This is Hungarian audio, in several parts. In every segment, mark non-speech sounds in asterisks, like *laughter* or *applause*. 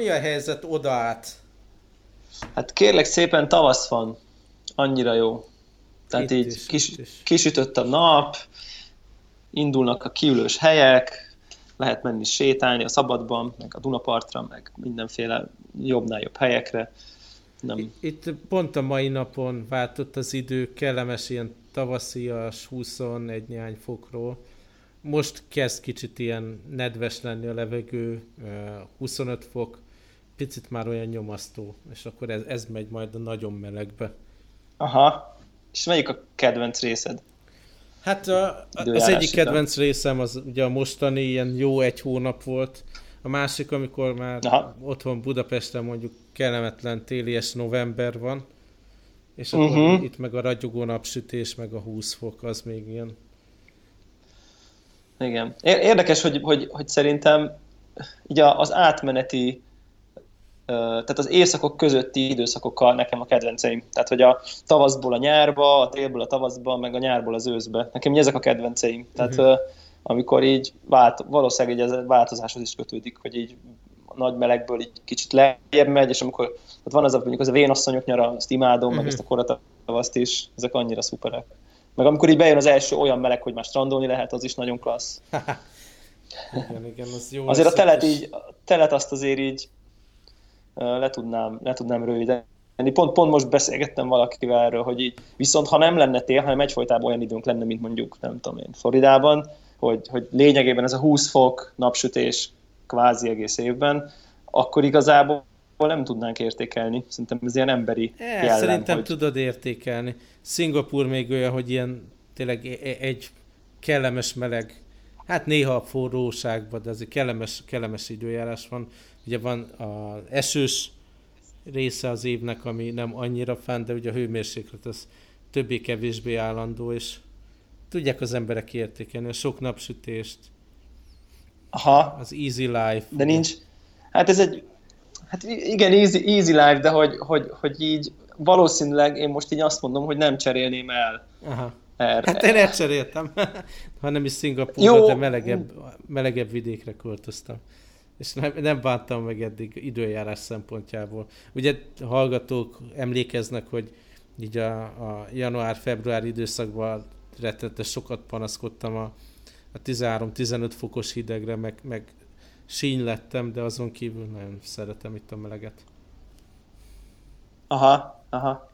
Mi a helyzet oda át? Hát kérlek szépen tavasz van. Annyira jó. Tehát Itt így is, kis, is. kisütött a nap, indulnak a kiülős helyek, lehet menni sétálni a szabadban, meg a Dunapartra, meg mindenféle jobbnál jobb helyekre. Nem. Itt pont a mai napon váltott az idő, kellemes ilyen tavaszias 21 néhány fokról. Most kezd kicsit ilyen nedves lenni a levegő, eh, 25 fok, picit már olyan nyomasztó, és akkor ez, ez megy majd a nagyon melegbe. Aha. És melyik a kedvenc részed? Hát a, az egyik kedvenc részem az ugye a mostani ilyen jó egy hónap volt, a másik, amikor már Aha. otthon Budapesten mondjuk kellemetlen télies november van, és akkor uh-huh. itt meg a ragyogó napsütés, meg a 20 fok, az még ilyen. Igen. Érdekes, hogy, hogy, hogy szerintem így az átmeneti, tehát az éjszakok közötti időszakokkal nekem a kedvenceim. Tehát, hogy a tavaszból a nyárba, a télből a tavaszba, meg a nyárból az őszbe. Nekem ezek a kedvenceim. Tehát ö, amikor így vált, valószínűleg így ez változáshoz is kötődik, hogy így a nagy melegből így kicsit lejjebb megy, és amikor tehát van az a, mondjuk az a vénasszonyok nyara, azt imádom, meg Mhm. ezt a koratavaszt is, ezek annyira szuperek. Meg amikor így bejön az első olyan meleg, hogy már strandolni lehet, az is nagyon klassz. *laughs* Igen, igen, az jó. Azért a telet, így, a telet azt azért így le tudnám, le tudnám rövidíteni. Pont, pont most beszélgettem valakivel erről, hogy így, viszont ha nem lenne tél, hanem egyfolytában olyan időnk lenne, mint mondjuk, nem tudom én, Floridában, hogy, hogy lényegében ez a 20 fok napsütés kvázi egész évben, akkor igazából nem tudnánk értékelni. Szerintem ez ilyen emberi E, jellem, szerintem hogy... tudod értékelni. Szingapur még olyan, hogy ilyen tényleg e- e- egy kellemes meleg, hát néha a forróságban, de azért kellemes, kellemes időjárás van. Ugye van a esős része az évnek, ami nem annyira fán, de ugye a hőmérséklet az többé-kevésbé állandó, és tudják az emberek értékelni a sok napsütést, Aha, az easy life. De nincs, hát ez egy, hát igen, easy, easy life, de hogy, hogy, hogy így valószínűleg én most így azt mondom, hogy nem cserélném el Aha. erre. Hát én elcseréltem, *laughs* hanem is Szingapúrra, Jó. de melegebb, melegebb vidékre költöztem. És nem, nem bántam meg eddig időjárás szempontjából. Ugye hallgatók emlékeznek, hogy így a, a január-február időszakban rettenetes sokat panaszkodtam a, a 13-15 fokos hidegre, meg, meg síny lettem, de azon kívül nagyon szeretem itt a meleget. Aha, aha.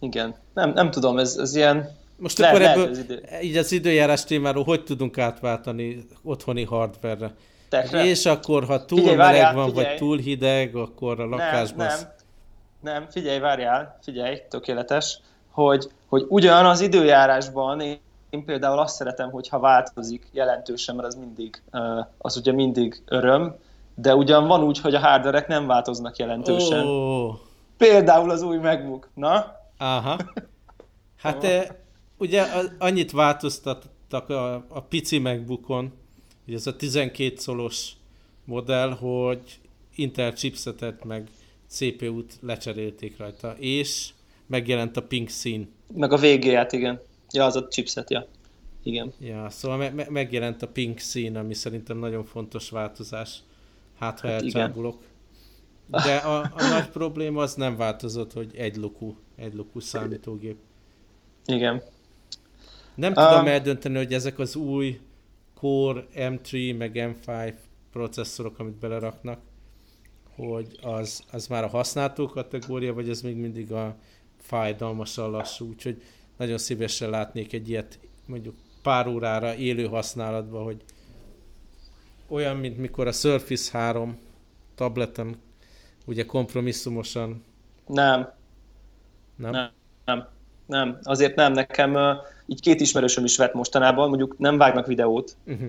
Igen. Nem, nem tudom, ez, ez ilyen... Most Lehet- akkor lehet ebből, az idő. így az időjárás témáról hogy tudunk átváltani otthoni hardware-re? Tekre? És akkor, ha túl Figyelj, meleg várjál, van, figyelj. vagy túl hideg, akkor a lakásban... Nem, nem, nem, figyelj, várjál, figyelj, tökéletes, hogy, hogy ugyan az időjárásban én, én például azt szeretem, hogyha változik jelentősen, mert az mindig, az ugye mindig öröm, de ugyan van úgy, hogy a hardverek nem változnak jelentősen. Ó, Például az új MacBook. Na? aha. *laughs* Hát eh, ugye annyit változtattak a, a pici MacBookon, hogy ez a 12 szolos modell, hogy Intel chipsetet meg CPU-t lecserélték rajta, és megjelent a pink szín. Meg a VGA-t, igen. Ja, az a chipset, ja. Igen. Ja, szóval me- me- megjelent a pink szín, ami szerintem nagyon fontos változás. Hát, ha Hát elcsábulok. De a, a nagy probléma az nem változott, hogy egy lukú, egy lukú számítógép. Igen. Nem tudom eldönteni, hogy ezek az új Core M3 meg M5 processzorok, amit beleraknak, hogy az, az már a használható kategória, vagy ez még mindig a fájdalmasan lassú, úgyhogy nagyon szívesen látnék egy ilyet mondjuk pár órára élő használatban, hogy olyan, mint mikor a Surface 3 tableten ugye kompromisszumosan, Nem, nem? Nem. nem, nem. Azért nem. Nekem így két ismerősöm is vett mostanában, mondjuk nem vágnak videót, Uh-huh.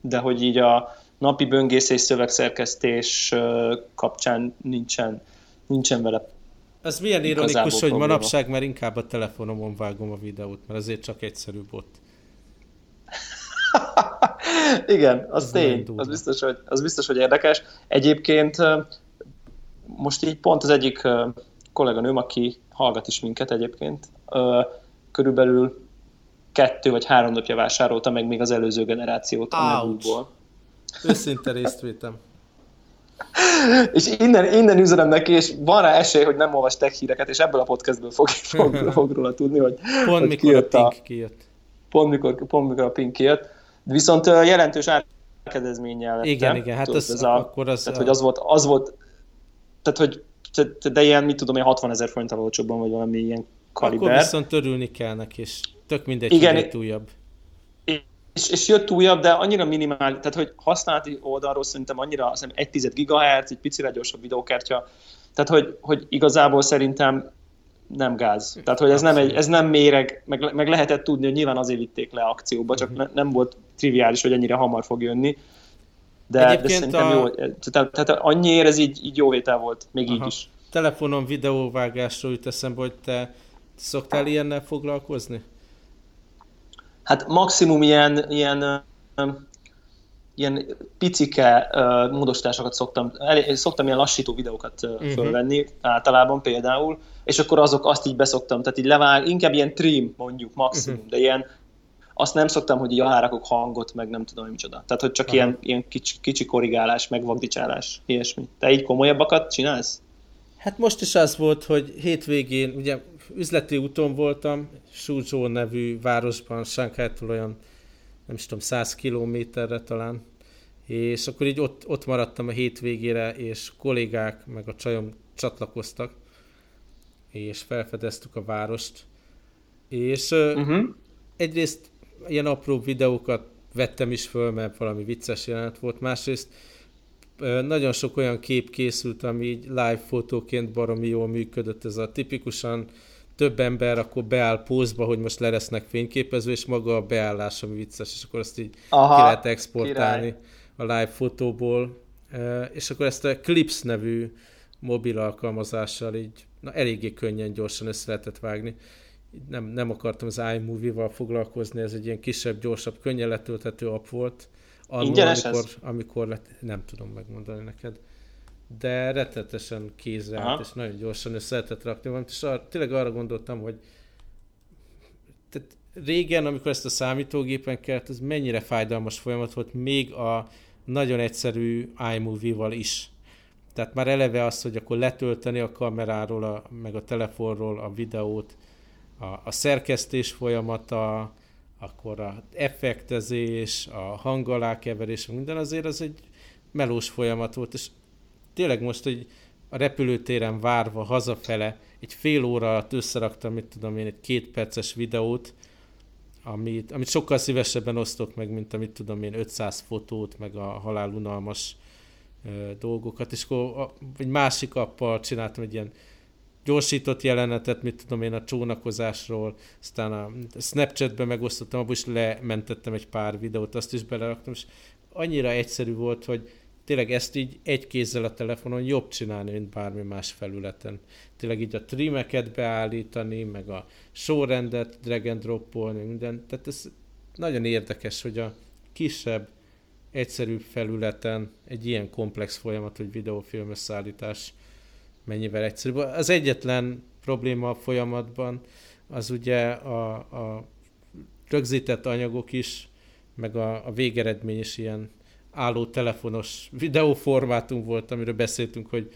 de hogy így a napi böngészés, szövegszerkesztés kapcsán nincsen, nincsen vele. Ez milyen ironikus, hogy probléma. manapság már inkább a telefonomon vágom a videót, mert azért csak egyszerűbb ott. *laughs* Igen, az nagyon tény, az biztos, hogy, az biztos, hogy érdekes. Egyébként most így pont az egyik kolléganőm, aki hallgat is minket egyébként, körülbelül kettő vagy három napja vásárolta meg még az előző generációt a Ouch. MacBookból. Őszinte résztvétem. *laughs* és innen, innen üzenem neki, és van rá esély, hogy nem olvas tech híreket, és ebből a podcastből fog, *laughs* fog, fog róla tudni, hogy, Pont hogy mikor a Pink kijött. Pont mikor, pont mikor a Pink kijött. Viszont jelentős árkedezménnyel lettem. Igen, igen, hát Tudod, az, ez a, akkor az... Tehát, hogy az volt, az volt, tehát, hogy de ilyen, mit tudom én, 60 ezer forinttal olcsóbban, vagy valami ilyen kaliber. Akkor viszont örülni kell neki, és tök mindegy, Igen, hogy újabb. És, és jött újabb, de annyira minimál, tehát hogy használati oldalról szerintem annyira, azt hiszem 1 GHz, egy picire gyorsabb videókártya, tehát hogy, hogy igazából szerintem nem gáz. Tehát, hogy ez nem, egy, ez nem méreg, meg, meg lehetett tudni, hogy nyilván azért vitték le akcióba, csak uh-huh. ne, nem volt triviális, hogy ennyire hamar fog jönni. De, de szerintem a... jó, tehát, tehát annyiért ez így, így jó vétel volt, még Aha. így is. Telefonon videóvágásról jut eszembe, hogy te szoktál ilyennel foglalkozni? Hát maximum ilyen, ilyen, ilyen picike uh, módosításokat szoktam, el, szoktam ilyen lassító videókat uh, uh-huh. fölvenni általában például, és akkor azok azt így beszoktam, tehát így levág, inkább ilyen trim mondjuk maximum, uh-huh. de ilyen azt nem szoktam, hogy így alárakok hangot, meg nem tudom, hogy micsoda. Tehát, hogy csak Aha. ilyen, ilyen kicsi, kicsi korrigálás, meg vagdicsálás, ilyesmi. Te így komolyabbakat csinálsz? Hát most is az volt, hogy hétvégén, ugye üzleti úton voltam, Suzhou nevű városban, Sánkhájtól olyan, nem is tudom, 100 kilométerre talán, és akkor így ott, ott maradtam a hétvégére, és kollégák, meg a csajom csatlakoztak, és felfedeztük a várost, és uh-huh. egyrészt ilyen apró videókat vettem is föl, mert valami vicces jelenet volt, másrészt nagyon sok olyan kép készült, ami így live fotóként baromi jól működött, ez a tipikusan több ember akkor beáll pózba, hogy most leresznek fényképező, és maga a beállás, ami vicces, és akkor azt így Aha, ki lehet exportálni király. a live fotóból. És akkor ezt a Clips nevű mobil alkalmazással így na, eléggé könnyen, gyorsan össze lehetett vágni. Nem, nem akartam az iMovie-val foglalkozni, ez egy ilyen kisebb, gyorsabb, könnyen letölthető app volt. Annól, amikor, ez? amikor lett, nem tudom megmondani neked de rettetesen kézre állt, és nagyon gyorsan össze lehetett rakni valamit, és arra, tényleg arra gondoltam, hogy tehát régen, amikor ezt a számítógépen kellett, ez mennyire fájdalmas folyamat volt, még a nagyon egyszerű iMovie-val is. Tehát már eleve az, hogy akkor letölteni a kameráról, a, meg a telefonról a videót, a, a szerkesztés folyamata, akkor a effektezés, a hangalákeverés, minden azért az egy melós folyamat volt, és tényleg most, hogy a repülőtéren várva hazafele egy fél óra alatt összeraktam, mit tudom én, egy két perces videót, amit, amit sokkal szívesebben osztok meg, mint amit tudom én, 500 fotót, meg a halálunalmas ö, dolgokat, és akkor a, egy másik appal csináltam egy ilyen gyorsított jelenetet, mit tudom én, a csónakozásról, aztán a Snapchatben megosztottam, abból is lementettem egy pár videót, azt is beleraktam, és annyira egyszerű volt, hogy tényleg ezt így egy kézzel a telefonon jobb csinálni, mint bármi más felületen. Tényleg így a trimeket beállítani, meg a sorrendet drag and droppolni, minden. Tehát ez nagyon érdekes, hogy a kisebb, egyszerűbb felületen egy ilyen komplex folyamat, hogy videófilm összeállítás mennyivel egyszerűbb. Az egyetlen probléma a folyamatban az ugye a, a rögzített anyagok is, meg a, a végeredmény is ilyen álló telefonos videóformátum volt, amiről beszéltünk, hogy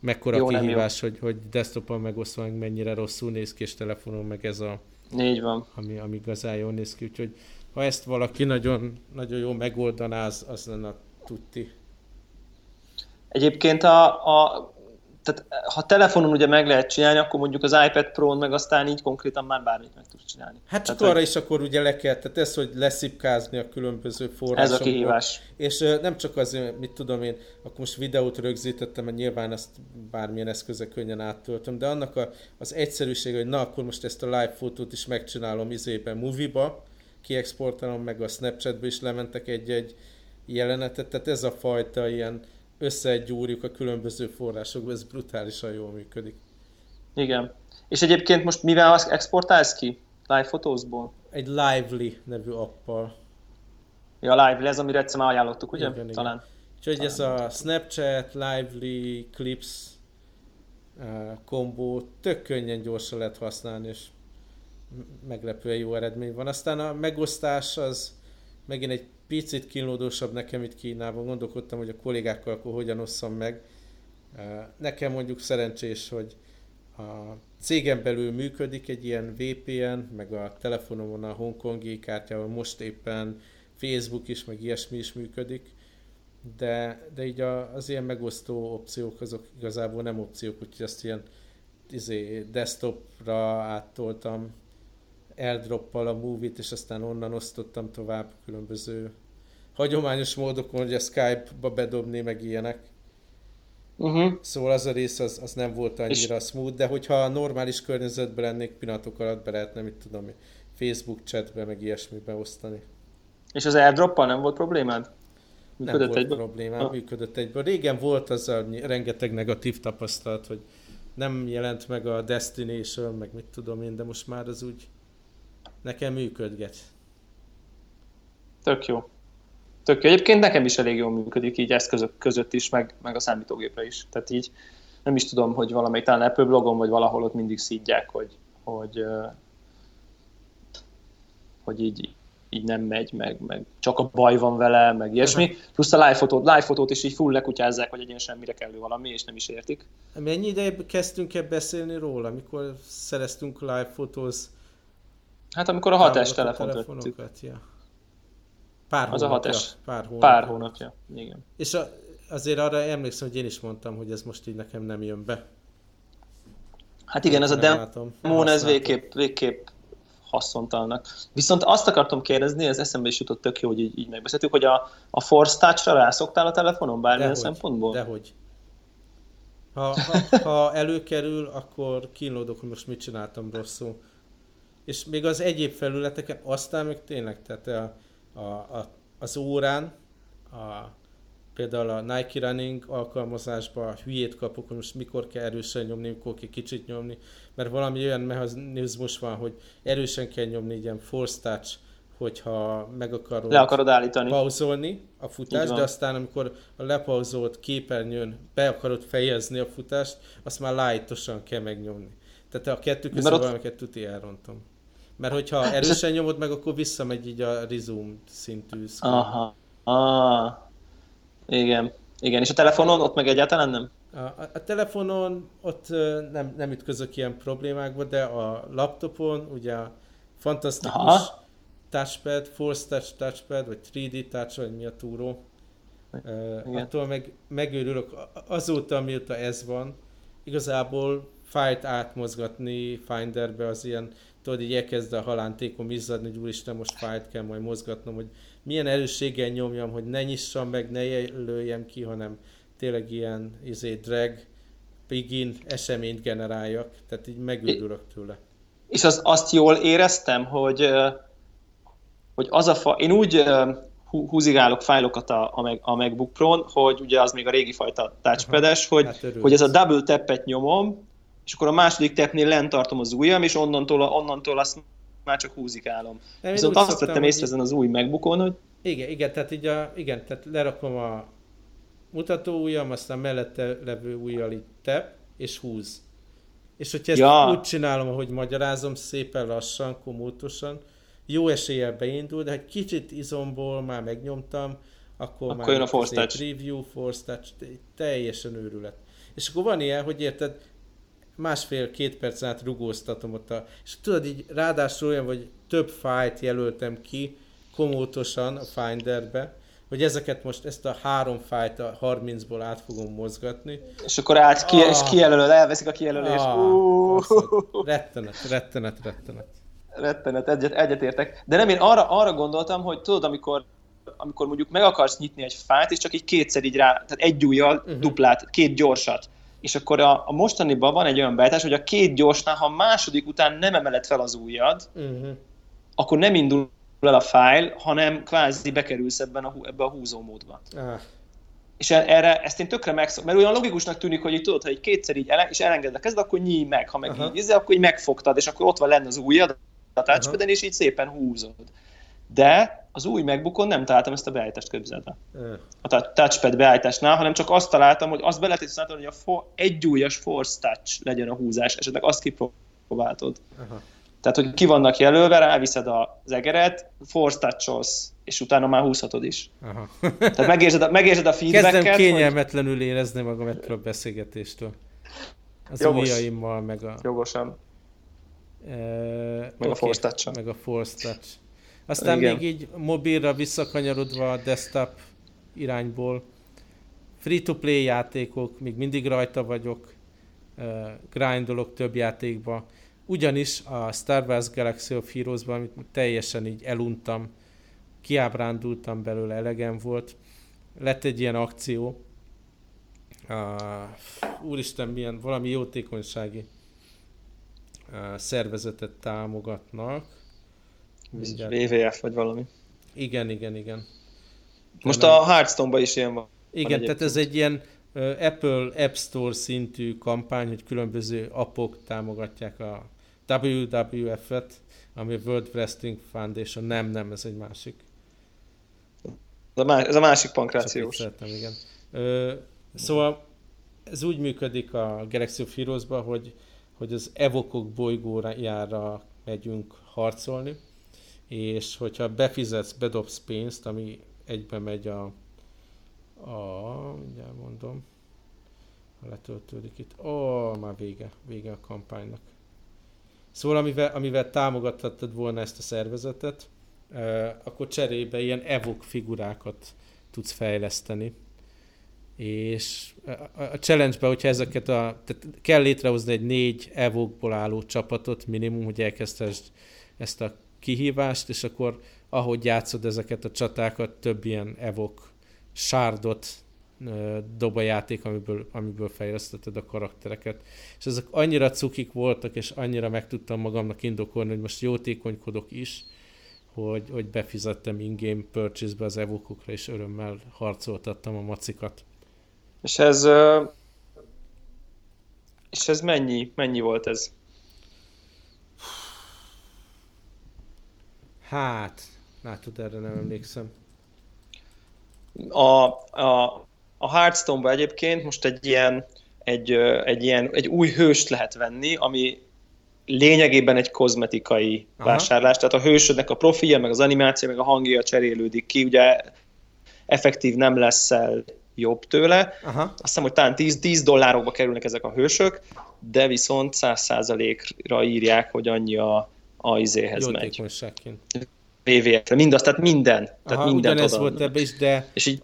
mekkora jó, kihívás, hogy, hogy desktopon megosztva meg mennyire rosszul néz ki, és telefonon meg ez a... Így van. Ami, ami igazán jól néz ki, úgyhogy ha ezt valaki nagyon, nagyon jó megoldaná, az, az lenne a tutti. Egyébként a, a tehát ha telefonon ugye meg lehet csinálni, akkor mondjuk az iPad Pro-n meg aztán így konkrétan már bármit meg tudsz csinálni. Hát csak tehát, arra is akkor ugye le kell, tehát ez, hogy leszipkázni a különböző forrásokból. Ez a kihívás. És uh, nem csak az, mit tudom én, akkor most videót rögzítettem, mert nyilván ezt bármilyen eszköze könnyen áttöltöm, de annak a, az egyszerűsége, hogy na akkor most ezt a live fotót is megcsinálom izében, movie-ba, kiexportálom, meg a Snapchatbe is lementek egy-egy jelenetet, tehát ez a fajta ilyen összegyúrjuk a különböző forrásokba, ez brutálisan jól működik. Igen. És egyébként most mivel exportálsz ki? Live Photos-ból? Egy Lively nevű appal. Ja, Lively, ez amire egyszer már ajánlottuk, ugye? Igen, Talán. Igen. Úgyhogy ez a Snapchat, Lively, Clips uh, kombó tök könnyen gyorsan lehet használni, és meglepően jó eredmény van. Aztán a megosztás az megint egy picit kínlódósabb nekem itt Kínában. Gondolkodtam, hogy a kollégákkal akkor hogyan osszam meg. Nekem mondjuk szerencsés, hogy a cégen belül működik egy ilyen VPN, meg a telefonomon a hongkongi kártyával most éppen Facebook is, meg ilyesmi is működik, de, de így az ilyen megosztó opciók azok igazából nem opciók, úgyhogy ezt ilyen izé, desktopra áttoltam, airdroppal a movie-t, és aztán onnan osztottam tovább különböző hagyományos módokon, hogy a Skype-ba bedobni, meg ilyenek. Uh-huh. Szóval az a rész az, az nem volt annyira és... smooth, de hogyha normális környezetben lennék, pillanatok alatt be lehetne, mit tudom, Facebook chatbe, meg ilyesmibe osztani. És az airdroppal nem volt problémád? Működött nem volt egyből? problémám, ah. működött egyből. Régen volt az a rengeteg negatív tapasztalat, hogy nem jelent meg a Destination, meg mit tudom én, de most már az úgy nekem működget. Tök jó. Tök jó. Egyébként nekem is elég jól működik így eszközök között is, meg, meg a számítógépre is. Tehát így nem is tudom, hogy valamelyik talán Apple blogon, vagy valahol ott mindig szídják, hogy, hogy, hogy így, így nem megy, meg, meg csak a baj van vele, meg ilyesmi. Uh-huh. Plusz a live fotót, live fotót is így full lekutyázzák, hogy egyen semmire kellő valami, és nem is értik. Mennyi ideje kezdtünk e beszélni róla, amikor szereztünk live fotóz? Hát amikor a 6 telefont vettük. Ja. Pár az hónapja. a 6 Pár hónapja. Pár hónapja, igen. És a, azért arra emlékszem, hogy én is mondtam, hogy ez most így nekem nem jön be. Hát igen, ez a demo, ez végképp, végképp haszontalnak. Viszont azt akartam kérdezni, ez eszembe is jutott tök jó, hogy így, így megbeszéltük, hogy a, a Force Touch-ra rászoktál a telefonon bármilyen dehogy, szempontból? Dehogy. Ha, ha, ha előkerül, akkor kínlódok, hogy most mit csináltam rosszul. És még az egyéb felületeken, aztán még tényleg, tehát a, a, a, az órán, a, például a Nike Running alkalmazásban hülyét kapok, hogy most mikor kell erősen nyomni, mikor kell kicsit nyomni, mert valami olyan mechanizmus van, hogy erősen kell nyomni, ilyen force touch, hogyha meg akarod, Le akarod állítani. pauzolni a futást, de aztán amikor a lepauzolt képernyőn be akarod fejezni a futást, azt már lájtosan kell megnyomni. Tehát a kettő ott... valamiket tuti elrontom. Mert hogyha erősen nyomod meg, akkor visszamegy így a resume szintű screen. Aha. Ah. Igen. Igen, és a telefonon ott meg egyáltalán nem? A, a, telefonon ott nem, nem ütközök ilyen problémákba, de a laptopon ugye a fantasztikus Aha. touchpad, force touch touchpad, vagy 3D touch, vagy mi a túró. Uh, attól meg megőrülök. Azóta, mióta ez van, igazából fájt átmozgatni Finderbe az ilyen tudod, így elkezd a halántékom izzadni, hogy úristen, most fájt kell majd mozgatnom, hogy milyen erősséggel nyomjam, hogy ne nyissam meg, ne jelöljem ki, hanem tényleg ilyen izé, drag, begin eseményt generáljak, tehát így megőrülök tőle. És az, azt jól éreztem, hogy, hogy az a fa, én úgy húzigálok fájlokat a, a, a MacBook Pro-n, hogy ugye az még a régi fajta touchpad-es, hogy, hát hogy ez a double tap nyomom, és akkor a második tepnél lent tartom az ujjam, és onnantól, onnantól azt már csak húzikálom. Nem, Viszont azt vettem észre ezen az új megbukón, hogy... Igen, igen, tehát így a, igen, tehát lerakom a mutató ujjam, aztán mellette levő ujjal így tep, és húz. És hogyha ezt ja. úgy csinálom, ahogy magyarázom, szépen lassan, komótosan, jó eséllyel beindul, de ha kicsit izomból már megnyomtam, akkor, akkor már jön a force touch. preview, force touch, teljesen őrület. És akkor van ilyen, hogy érted, másfél-két perc át rugóztatom ott a... És tudod, így ráadásul olyan, hogy több fájt jelöltem ki komótosan a Finderbe, hogy ezeket most, ezt a három fájt a 30-ból át fogom mozgatni. És akkor át ki, ah, és kijelölöd, elveszik a kijelölést. Ah, rettenet, rettenet, rettenet. Rettenet, egyet, egyetértek. De nem, én arra, arra gondoltam, hogy tudod, amikor amikor mondjuk meg akarsz nyitni egy fájt, és csak így kétszer így rá, tehát egy ujjal uh-huh. duplát, két gyorsat és akkor a, a mostaniban van egy olyan beállítás, hogy a két gyorsnál, ha a második után nem emeled fel az ujjad, uh-huh. akkor nem indul el a fájl, hanem kvázi bekerülsz ebben a, ebbe a húzómódba. Uh-huh. És e, erre, ezt én tökre megszok, mert olyan logikusnak tűnik, hogy így tudod, ha egy kétszer így ele, és elengeded a kezd, akkor nyíj meg, ha meg uh-huh. így, akkor így megfogtad, és akkor ott van lenne az ujjad a touchpad uh-huh. és így szépen húzod. De az új megbukon nem találtam ezt a beállítást képzelve. A touchpad beállításnál, hanem csak azt találtam, hogy azt be lehet hogy a for, egyújas force touch legyen a húzás, esetleg azt kipróbáltod. Aha. Tehát, hogy ki vannak jelölve, ráviszed az egeret, force touch és utána már húzhatod is. Aha. Tehát megérzed a, megérzed a feedbacket. Kezdem kényelmetlenül hogy... érezni magam ettől a beszélgetéstől. Az Jogos. ujjaimmal, meg a... Jogosan. E, meg okay, a Force touch Meg a Force Touch. Aztán Igen. még így mobilra visszakanyarodva a desktop irányból. Free-to-play játékok, még mindig rajta vagyok, grindolok több játékba. Ugyanis a Star Wars Galaxy of Heroes-ban, amit teljesen így eluntam, kiábrándultam belőle, elegem volt. Lett egy ilyen akció, uh, úristen, milyen valami jótékonysági uh, szervezetet támogatnak. Mindjárt. WWF vagy valami. Igen, igen, igen. Most nem... a Hearthstone-ban is ilyen van. Igen, van tehát ez egy ilyen Apple App Store szintű kampány, hogy különböző appok támogatják a WWF-et, ami World Wrestling Foundation, nem, nem, ez egy másik. Ez a, más, ez a másik pankrációs. Szeretem, igen. Ö, szóval ez úgy működik a Galaxy of heroes hogy, hogy az evokok bolygójára megyünk harcolni, és hogyha befizetsz, bedobsz pénzt, ami egybe megy a, a mindjárt mondom, letöltődik itt, ó, már vége, vége a kampánynak. Szóval amivel, amivel támogathattad volna ezt a szervezetet, akkor cserébe ilyen evok figurákat tudsz fejleszteni. És a challenge-ben, hogyha ezeket a... Tehát kell létrehozni egy négy evokból álló csapatot minimum, hogy elkezdhessd ezt a kihívást, és akkor ahogy játszod ezeket a csatákat, több ilyen evok sárdot dob a játék, amiből, amiből fejlesztetted a karaktereket. És ezek annyira cukik voltak, és annyira meg tudtam magamnak indokolni, hogy most jótékonykodok is, hogy, hogy befizettem in-game purchase-be az evokokra, és örömmel harcoltattam a macikat. És ez és ez mennyi, mennyi volt ez? Hát, látod, erre nem emlékszem. A, a, a Hearthstone-ba egyébként most egy ilyen, egy, egy ilyen, egy új hőst lehet venni, ami lényegében egy kozmetikai Aha. vásárlás, tehát a hősödnek a profilja, meg az animáció, meg a hangja cserélődik ki, ugye effektív nem lesz el jobb tőle. Aha. Azt hiszem, hogy talán 10, 10 dollárokba kerülnek ezek a hősök, de viszont 100%-ra írják, hogy annyi a, a izéhez megy. WWF, mindazt, tehát minden. Tehát Aha, ugyanez volt ebbe is, de és így,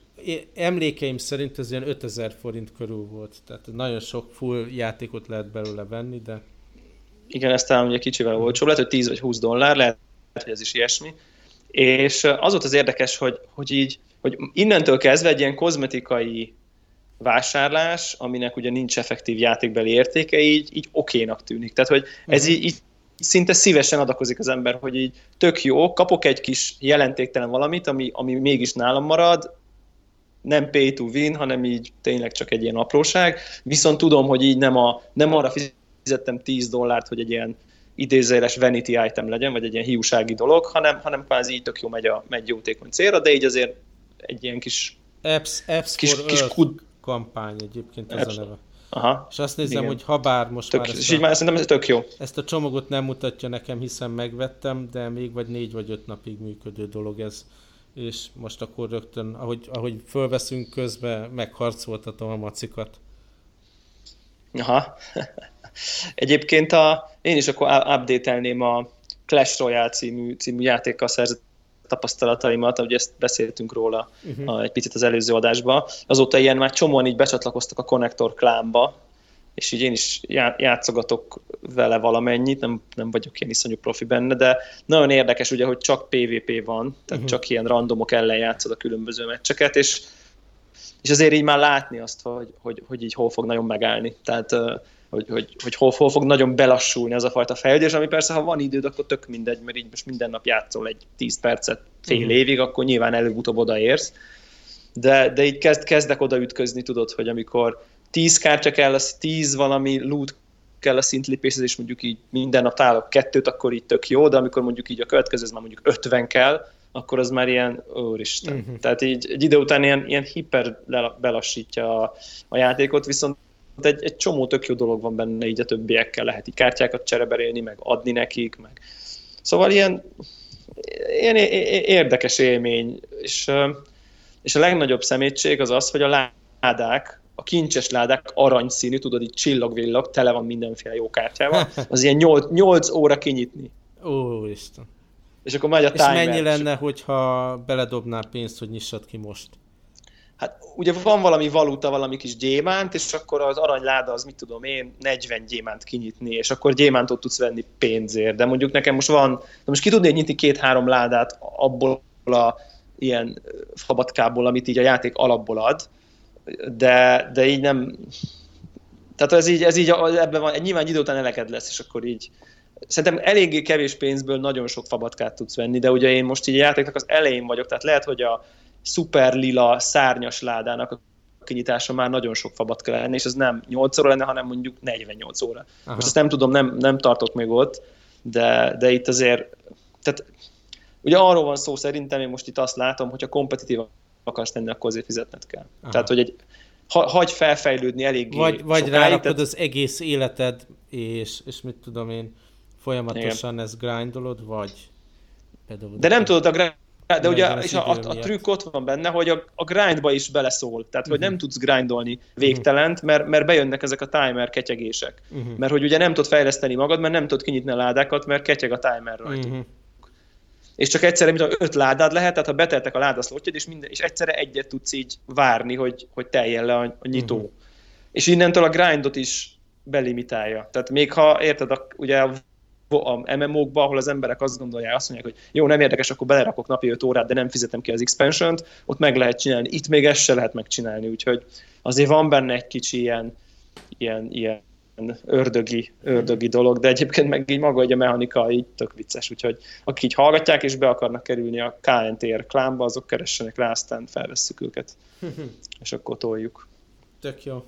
emlékeim szerint ez ilyen 5000 forint körül volt. Tehát nagyon sok full játékot lehet belőle venni, de igen, ez talán ugye kicsivel olcsóbb, lehet, hogy 10 vagy 20 dollár, lehet, hogy ez is ilyesmi. És az volt az érdekes, hogy, hogy így, hogy innentől kezdve egy ilyen kozmetikai vásárlás, aminek ugye nincs effektív játékbeli értéke, így, így okénak tűnik. Tehát, hogy ez így, így szinte szívesen adakozik az ember, hogy így tök jó, kapok egy kis jelentéktelen valamit, ami, ami mégis nálam marad, nem pay to win, hanem így tényleg csak egy ilyen apróság, viszont tudom, hogy így nem, a, nem arra fizettem 10 dollárt, hogy egy ilyen idézéles vanity item legyen, vagy egy ilyen hiúsági dolog, hanem, hanem kvázi így tök jó megy, a, megy jótékony célra, de így azért egy ilyen kis... Apps, apps kis, for kis kud... kampány egyébként ez apps. a neve. Aha. És azt nézem, Igen. hogy ha bár most tök, már ezt, és így már szerintem ez tök jó. Ezt a csomagot nem mutatja nekem, hiszen megvettem, de még vagy négy vagy öt napig működő dolog ez. És most akkor rögtön, ahogy, ahogy fölveszünk közben, megharcoltatom a macikat. Aha. *laughs* Egyébként a, én is akkor update a Clash Royale című, című játékkal szerzett tapasztalataimat, ugye ezt beszéltünk róla uh-huh. egy picit az előző adásban. Azóta ilyen már csomóan így becsatlakoztak a Connector klánba, és így én is játszogatok vele valamennyit, nem, nem vagyok ilyen iszonyú profi benne, de nagyon érdekes ugye, hogy csak PvP van, tehát uh-huh. csak ilyen randomok ellen játszod a különböző meccseket, és, és azért így már látni azt, hogy, hogy, hogy így hol fog nagyon megállni. Tehát hogy, hogy, hogy hol, hol fog nagyon belassulni az a fajta fejlődés, ami persze, ha van időd, akkor tök mindegy, mert így most minden nap játszol egy 10 percet fél mm. évig, akkor nyilván előbb-utóbb odaérsz. De, de így kezd, kezdek oda ütközni, tudod, hogy amikor 10 kártya kell, az 10 valami loot kell a szintlépéshez, és mondjuk így minden nap találok kettőt, akkor így tök jó, de amikor mondjuk így a következő, ez már mondjuk 50 kell, akkor az már ilyen, úristen. Uh-huh. Tehát így egy idő után ilyen, ilyen hiper belassítja a, a játékot, viszont egy, egy csomó tök jó dolog van benne, így a többiekkel lehet így kártyákat csereberélni, meg adni nekik, meg... Szóval ilyen, ilyen érdekes élmény, és, és a legnagyobb szemétség az az, hogy a ládák, a kincses ládák aranyszínű, tudod, így csillog-villog, tele van mindenféle jó kártyával, *laughs* az ilyen 8, 8 óra kinyitni. Ó, Isten. És akkor megy a És mennyi lenne, hogyha beledobnál pénzt, hogy nyissad ki most? Hát ugye van valami valuta, valami kis gyémánt, és akkor az aranyláda az, mit tudom én, 40 gyémánt kinyitni, és akkor gyémántot tudsz venni pénzért. De mondjuk nekem most van, de most ki tudnék nyitni két-három ládát abból a ilyen fabatkából, amit így a játék alapból ad, de, de így nem... Tehát ez így, ez így ebben van, nyilván idő után eleked lesz, és akkor így, szerintem eléggé kevés pénzből nagyon sok fabatkát tudsz venni, de ugye én most így a játéknak az elején vagyok, tehát lehet, hogy a szuper lila szárnyas ládának a kinyitása már nagyon sok fabatka lenne, és az nem 8 óra lenne, hanem mondjuk 48 óra. Aha. Most ezt nem tudom, nem, nem tartok még ott, de, de itt azért, tehát ugye arról van szó szerintem, én most itt azt látom, hogy ha kompetitív akarsz tenni, akkor azért fizetned kell. Aha. Tehát, hogy egy, ha, hagy felfejlődni eléggé Vagy, vagy rárakod tehát... az egész életed, és, és mit tudom én, folyamatosan Igen. ezt grindolod, vagy De nem tudod a grind de, de ugye és a, a, a trükk ott van benne, hogy a, a grindba is beleszól. Tehát, hogy uh-huh. nem tudsz grindolni végtelent, mert, mert bejönnek ezek a timer ketyegések. Uh-huh. Mert hogy ugye nem tudod fejleszteni magad, mert nem tudod kinyitni a ládákat, mert ketyeg a timer rajta. Uh-huh. És csak egyszerre, mint öt ládád lehet, tehát ha beteltek a ládaszlotjad, és, minden, és egyszerre egyet tudsz így várni, hogy, hogy teljen le a, a nyitó. Uh-huh. És innentől a grindot is belimitálja. Tehát még ha, érted, a, ugye a a MMO-kba, ahol az emberek azt gondolják, azt mondják, hogy jó, nem érdekes, akkor belerakok napi 5 órát, de nem fizetem ki az expansion ott meg lehet csinálni. Itt még ezt se lehet megcsinálni, úgyhogy azért van benne egy kicsi ilyen, ilyen, ilyen ördögi, ördögi dolog, de egyébként meg így maga hogy a mechanika így tök vicces, úgyhogy akik így hallgatják és be akarnak kerülni a KNTR klámba, azok keressenek rá, aztán felvesszük őket, *laughs* és akkor toljuk. Tök jó.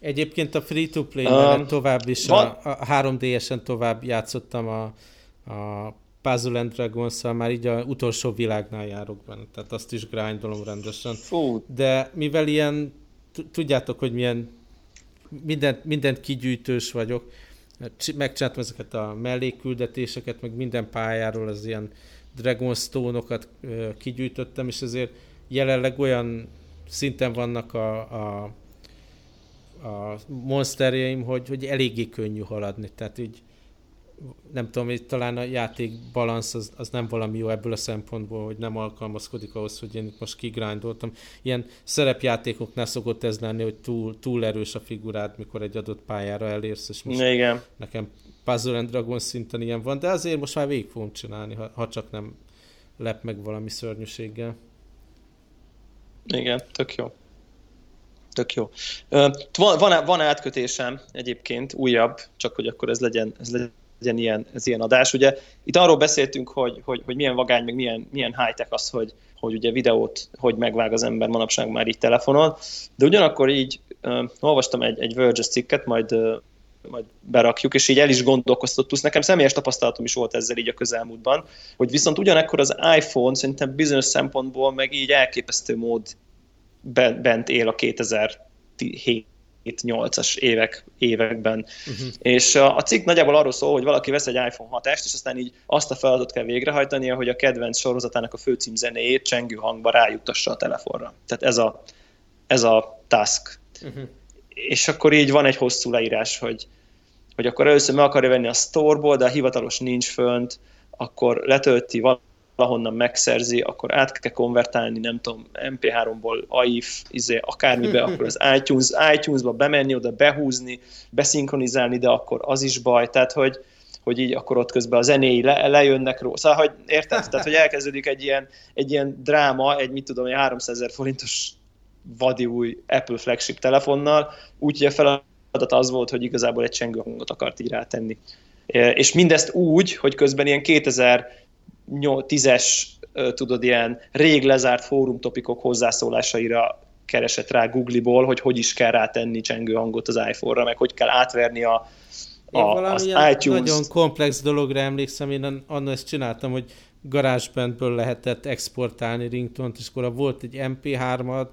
Egyébként a free-to-play um, tovább is, van... a, a 3DS-en tovább játszottam a, a Puzzle and dragons már így a utolsó világnál járok benne, tehát azt is grindolom rendesen. Fú. De mivel ilyen, tudjátok, hogy milyen mindent, mindent kigyűjtős vagyok, megcsináltam ezeket a mellékküldetéseket, meg minden pályáról az ilyen Dragonstone-okat kigyűjtöttem, és ezért jelenleg olyan szinten vannak a, a a monsterjeim, hogy, hogy eléggé könnyű haladni, tehát így nem tudom, hogy talán a játék balansz az, az nem valami jó ebből a szempontból, hogy nem alkalmazkodik ahhoz, hogy én itt most kigrindoltam. Ilyen szerepjátékoknál szokott ez lenni, hogy túl, túl erős a figurád, mikor egy adott pályára elérsz, és most Igen. nekem Puzzle and Dragon szinten ilyen van, de azért most már végig fogom csinálni, ha, ha csak nem lep meg valami szörnyűséggel. Igen, tök jó. Tök jó. Van, van, átkötésem egyébként, újabb, csak hogy akkor ez legyen, ez legyen ilyen, ez ilyen adás. Ugye itt arról beszéltünk, hogy, hogy, hogy milyen vagány, meg milyen, milyen high-tech az, hogy, hogy ugye videót hogy megvág az ember manapság már így telefonon, de ugyanakkor így uh, olvastam egy, egy Verge cikket, majd uh, majd berakjuk, és így el is gondolkoztott, plusz nekem személyes tapasztalatom is volt ezzel így a közelmúltban, hogy viszont ugyanakkor az iPhone szerintem bizonyos szempontból meg így elképesztő mód bent él a 2007 8-as évek, években. Uh-huh. És a, cikk nagyjából arról szól, hogy valaki vesz egy iPhone 6-est, és aztán így azt a feladatot kell végrehajtania, hogy a kedvenc sorozatának a főcím zenéjét csengő hangba rájuttassa a telefonra. Tehát ez a, ez a task. Uh-huh. És akkor így van egy hosszú leírás, hogy, hogy akkor először meg akarja venni a storeból, de a hivatalos nincs fönt, akkor letölti valahonnan megszerzi, akkor át kell konvertálni, nem tudom, MP3-ból AIF, izé, akármibe, akkor az iTunes, iTunes-ba bemenni, oda behúzni, beszinkronizálni, de akkor az is baj, tehát hogy, hogy így akkor ott közben a zenéi le, lejönnek róla. Szóval, hogy érted? Tehát, hogy elkezdődik egy ilyen, egy ilyen dráma, egy mit tudom, egy 300 ezer forintos vadi új Apple flagship telefonnal, úgyhogy a feladat az volt, hogy igazából egy csengőhangot akart így rátenni. És mindezt úgy, hogy közben ilyen 2000 tízes, tudod, ilyen rég lezárt fórumtopikok hozzászólásaira keresett rá Google-ból, hogy hogy is kell rátenni csengő hangot az iPhone-ra, meg hogy kell átverni a, a, az iTunes. Nagyon komplex dologra emlékszem, én annak ezt csináltam, hogy GarageBandből lehetett exportálni ringtont, és akkor volt egy MP3-ad,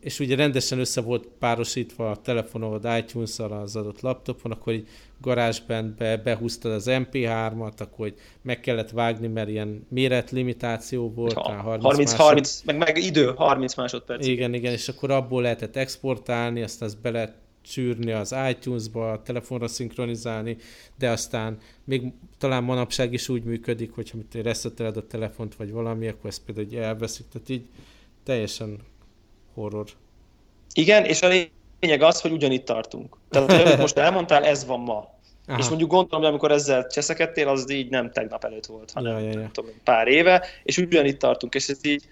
és ugye rendesen össze volt párosítva a telefonod iTunes-szal az adott laptopon, akkor így garázsbandbe behúztad az MP3-at, akkor hogy meg kellett vágni, mert ilyen méretlimitáció volt. Ha, 30, 30, 30 meg, meg idő, 30 másodperc. Igen, igen, és akkor abból lehetett exportálni, aztán ezt be lehet csűrni az iTunes-ba, a telefonra szinkronizálni, de aztán még talán manapság is úgy működik, hogyha reszeteled a telefont, vagy valami, akkor ezt például elveszik, tehát így teljesen horror. Igen, és a lényeg az, hogy ugyanitt tartunk. Tehát, hogy most elmondtál, ez van ma. Aha. És mondjuk gondolom, hogy amikor ezzel cseszekedtél, az így nem tegnap előtt volt, hanem ja, ja, ja. Tudom, pár éve, és ugyanitt tartunk, és ez így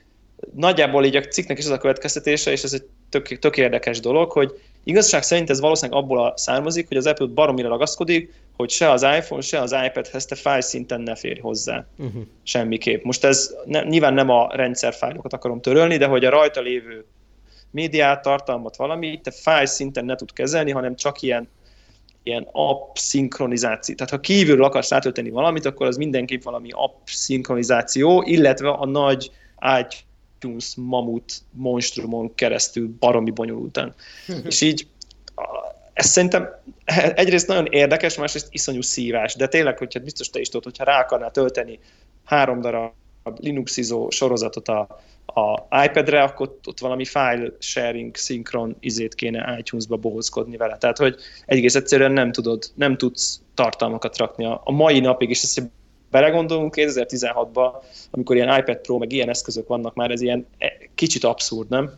nagyjából így a cikknek is az a következtetése, és ez egy tök, tök érdekes dolog, hogy igazság szerint ez valószínűleg abból a származik, hogy az Apple baromira ragaszkodik, hogy se az iPhone, se az iPad-hez te fájl szinten ne férj hozzá. Uh-huh. Semmiképp. Most ez ne, nyilván nem a rendszer fájlokat akarom törölni, de hogy a rajta lévő médiát, tartalmat, valami, te fájl szinten ne tud kezelni, hanem csak ilyen, ilyen app szinkronizáció. Tehát ha kívülről akarsz átölteni valamit, akkor az mindenképp valami app szinkronizáció, illetve a nagy iTunes mamut monstrumon keresztül baromi bonyolultan. *laughs* És így ez szerintem egyrészt nagyon érdekes, másrészt iszonyú szívás, de tényleg, hogyha biztos te is tudod, hogyha rá akarnál tölteni három darab Linuxizó sorozatot a, a iPad-re, akkor ott valami file sharing, szinkron izét kéne iTunes-ba bohozkodni vele. Tehát, hogy egész egyszerűen nem tudod, nem tudsz tartalmakat rakni a, a mai napig, és ezt belegondolunk 2016-ban, amikor ilyen iPad Pro, meg ilyen eszközök vannak már, ez ilyen e, kicsit abszurd, nem?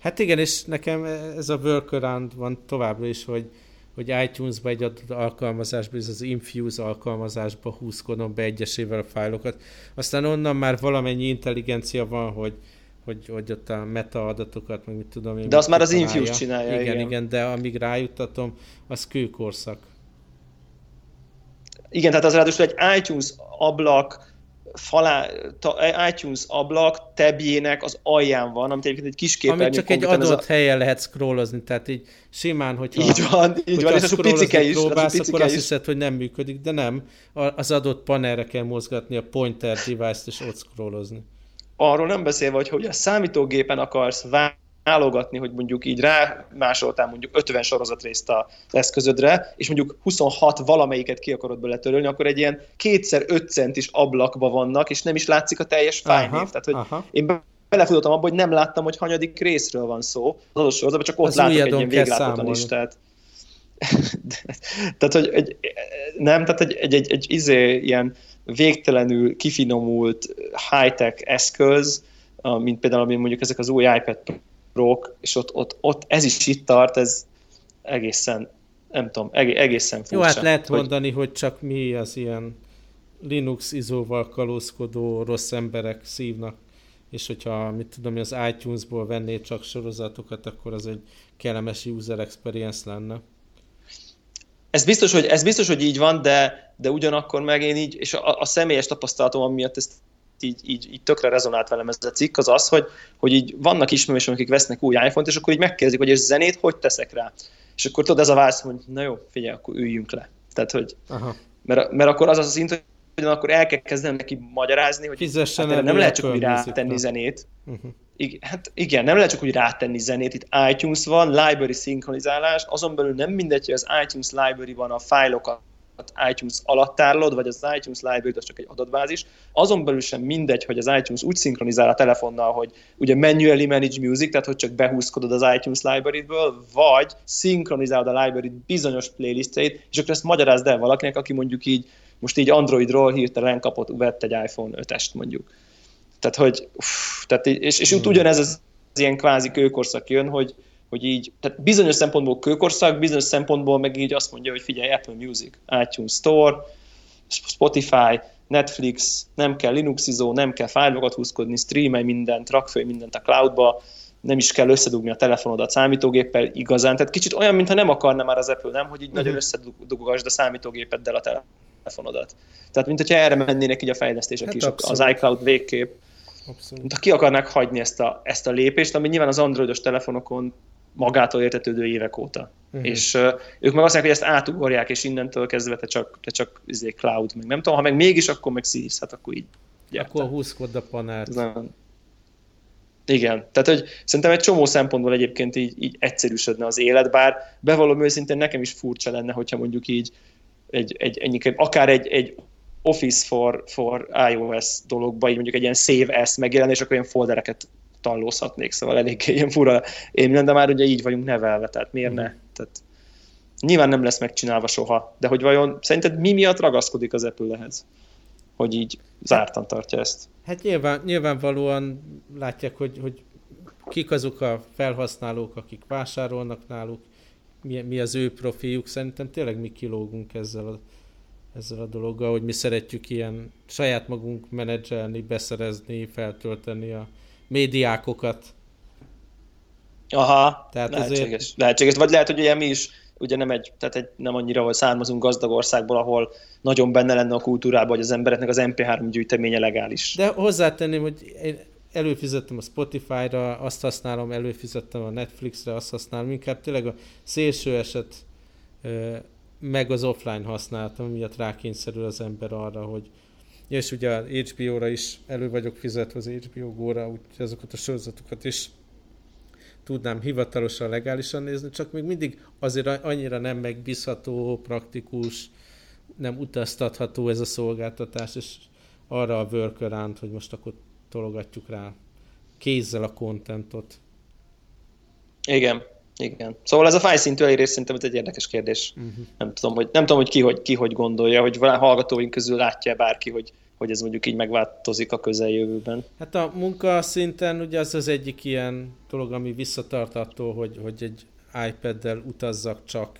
Hát igen, és nekem ez a workaround van továbbra is, hogy hogy iTunes-ba egy adott alkalmazásba, ez az Infuse alkalmazásba húzkodom be egyesével a fájlokat. Aztán onnan már valamennyi intelligencia van, hogy, hogy, hogy ott a meta adatokat, meg mit tudom én. De azt már az Infuse csinálja. Igen, igen, igen, de amíg rájuttatom, az kőkorszak. Igen, tehát az ráadásul egy iTunes ablak falá, iTunes ablak tebjének az alján van, amit egyébként egy kis képernyő. Amit csak egy adott a... helyen lehet scrollozni, tehát így simán, hogyha, így van, így van, és az picike is, próbálsz, az akkor is. azt hiszed, hogy nem működik, de nem. Az adott panelre kell mozgatni a pointer device-t, és ott scrollozni. Arról nem beszélve, hogy, hogy a számítógépen akarsz várni, válogatni, hogy mondjuk így rá másoltál mondjuk 50 sorozatrészt az eszközödre, és mondjuk 26 valamelyiket ki akarod törölni, akkor egy ilyen kétszer 5 centis ablakba vannak, és nem is látszik a teljes fájnév. Tehát, hogy aha. én belefutottam abba, hogy nem láttam, hogy hanyadik részről van szó az adott sorozatban, csak ott az látok egy ilyen véglátatlan listát. *laughs* tehát, hogy egy, nem, tehát egy, egy, egy, egy izé, ilyen végtelenül kifinomult high-tech eszköz, mint például ami mondjuk ezek az új iPad rock, és ott, ott, ott ez is itt tart, ez egészen, nem tudom, egészen furcsa. Jó, hát lehet hogy... mondani, hogy csak mi az ilyen Linux izóval kalózkodó rossz emberek szívnak, és hogyha, mit tudom, az iTunes-ból venné csak sorozatokat, akkor az egy kellemes user experience lenne. Ez biztos, hogy, ez biztos, hogy így van, de, de ugyanakkor meg én így, és a, a személyes tapasztalatom miatt ezt így, így, így tökre rezonált velem ez a cikk, az az, hogy, hogy így vannak ismerősök, akik vesznek új iPhone-t, és akkor így megkérdezik, hogy és zenét hogy teszek rá. És akkor tudod, ez a válasz, hogy na jó, figyelj, akkor üljünk le. Tehát, hogy, Aha. Mert, mert akkor az az szint, hogy akkor el kell kezdenem neki magyarázni, hogy Fizessen hát nem lehet csak úgy rátenni zenét. Uh-huh. Igen, hát igen, nem lehet csak úgy rátenni zenét, itt iTunes van, library szinkronizálás, azon belül nem mindegy, hogy az iTunes library van a fájlokat iTunes alatt tárolod, vagy az iTunes library az csak egy adatbázis. Azon belül sem mindegy, hogy az iTunes úgy szinkronizál a telefonnal, hogy ugye manually manage music, tehát hogy csak behúzkodod az iTunes library-ből, vagy szinkronizálod a library bizonyos playlistjeit, és akkor ezt magyarázd el valakinek, aki mondjuk így most így Androidról hirtelen kapott, vett egy iPhone 5-est mondjuk. Tehát, hogy, uff, tehát, és, és hmm. ugyanez az, az ilyen kvázi kőkorszak jön, hogy, hogy így, tehát bizonyos szempontból kőkorszak, bizonyos szempontból meg így azt mondja, hogy figyelj, Apple Music, iTunes Store, Spotify, Netflix, nem kell Linuxizó, nem kell fájlokat húzkodni, streamelj mindent, rak föl mindent a cloudba, nem is kell összedugni a telefonodat számítógéppel igazán. Tehát kicsit olyan, mintha nem akarna már az Apple, nem, hogy így uh-huh. nagyon összedugasd a számítógépeddel a telefonodat. Tehát, mint hogyha erre mennének így a fejlesztések hát is, abszolút. az iCloud végkép. Abszolút. Ha ki akarnák hagyni ezt a, ezt a lépést, ami nyilván az androidos telefonokon magától értetődő évek óta. Uh-huh. És uh, ők meg azt mondják, hogy ezt átugorják, és innentől kezdve te csak, te csak izé, cloud, meg nem tudom, ha meg mégis, akkor meg szívsz, hát akkor így. Gyertem. Akkor húzkod a panelt. Nem. Igen, tehát hogy szerintem egy csomó szempontból egyébként így, így egyszerűsödne az élet, bár bevallom őszintén nekem is furcsa lenne, hogyha mondjuk így egy, egy, egy akár egy, egy Office for, for iOS dologba, így mondjuk egy ilyen Save S megjelenés, akkor ilyen foldereket tallózhatnék, szóval elég *laughs* ilyen fura én, de már ugye így vagyunk nevelve, tehát miért ne? Tehát nyilván nem lesz megcsinálva soha, de hogy vajon szerinted mi miatt ragaszkodik az Apple ehhez? Hogy így zártan tartja ezt? Hát nyilván, nyilvánvalóan látják, hogy, hogy kik azok a felhasználók, akik vásárolnak náluk, mi, mi az ő profiljuk, szerintem tényleg mi kilógunk ezzel a, ezzel a dologgal, hogy mi szeretjük ilyen saját magunk menedzselni, beszerezni, feltölteni a médiákokat. Aha, Tehát lehetséges. Azért... lehetséges. Vagy lehet, hogy ugye mi is ugye nem, egy, tehát egy, nem annyira, hogy származunk gazdag országból, ahol nagyon benne lenne a kultúrában, hogy az embereknek az MP3 gyűjteménye legális. De hozzátenném, hogy én előfizettem a Spotify-ra, azt használom, előfizettem a Netflix-re, azt használom, inkább tényleg a szélső eset meg az offline használatom miatt rákényszerül az ember arra, hogy és ugye a HBO-ra is elő vagyok fizetve az HBO Go-ra, úgyhogy azokat a sorozatokat is tudnám hivatalosan, legálisan nézni, csak még mindig azért annyira nem megbízható, praktikus, nem utaztatható ez a szolgáltatás, és arra a workaround, hogy most akkor tologatjuk rá kézzel a kontentot. Igen, igen. Szóval ez a fájszintű elérés szerintem egy érdekes kérdés. Uh-huh. Nem tudom, hogy, nem tudom, hogy ki, hogy ki hogy gondolja, hogy hallgatóink közül látja bárki, hogy hogy ez mondjuk így megváltozik a közeljövőben. Hát a munka szinten ugye az az egyik ilyen dolog, ami visszatart attól, hogy, hogy egy iPad-del utazzak csak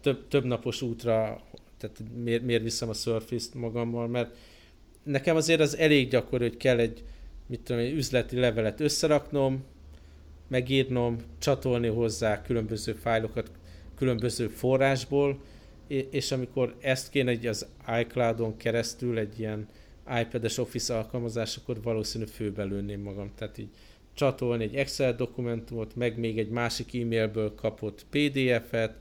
több, több napos útra, tehát miért, miért viszem a Surface-t magammal, mert nekem azért az elég gyakori, hogy kell egy, mit tudom, egy üzleti levelet összeraknom, megírnom, csatolni hozzá különböző fájlokat különböző forrásból, és amikor ezt kéne egy az iCloud-on keresztül egy ilyen iPad-es Office alkalmazás, akkor valószínű főbelőném magam. Tehát így csatolni egy Excel dokumentumot, meg még egy másik e-mailből kapott PDF-et,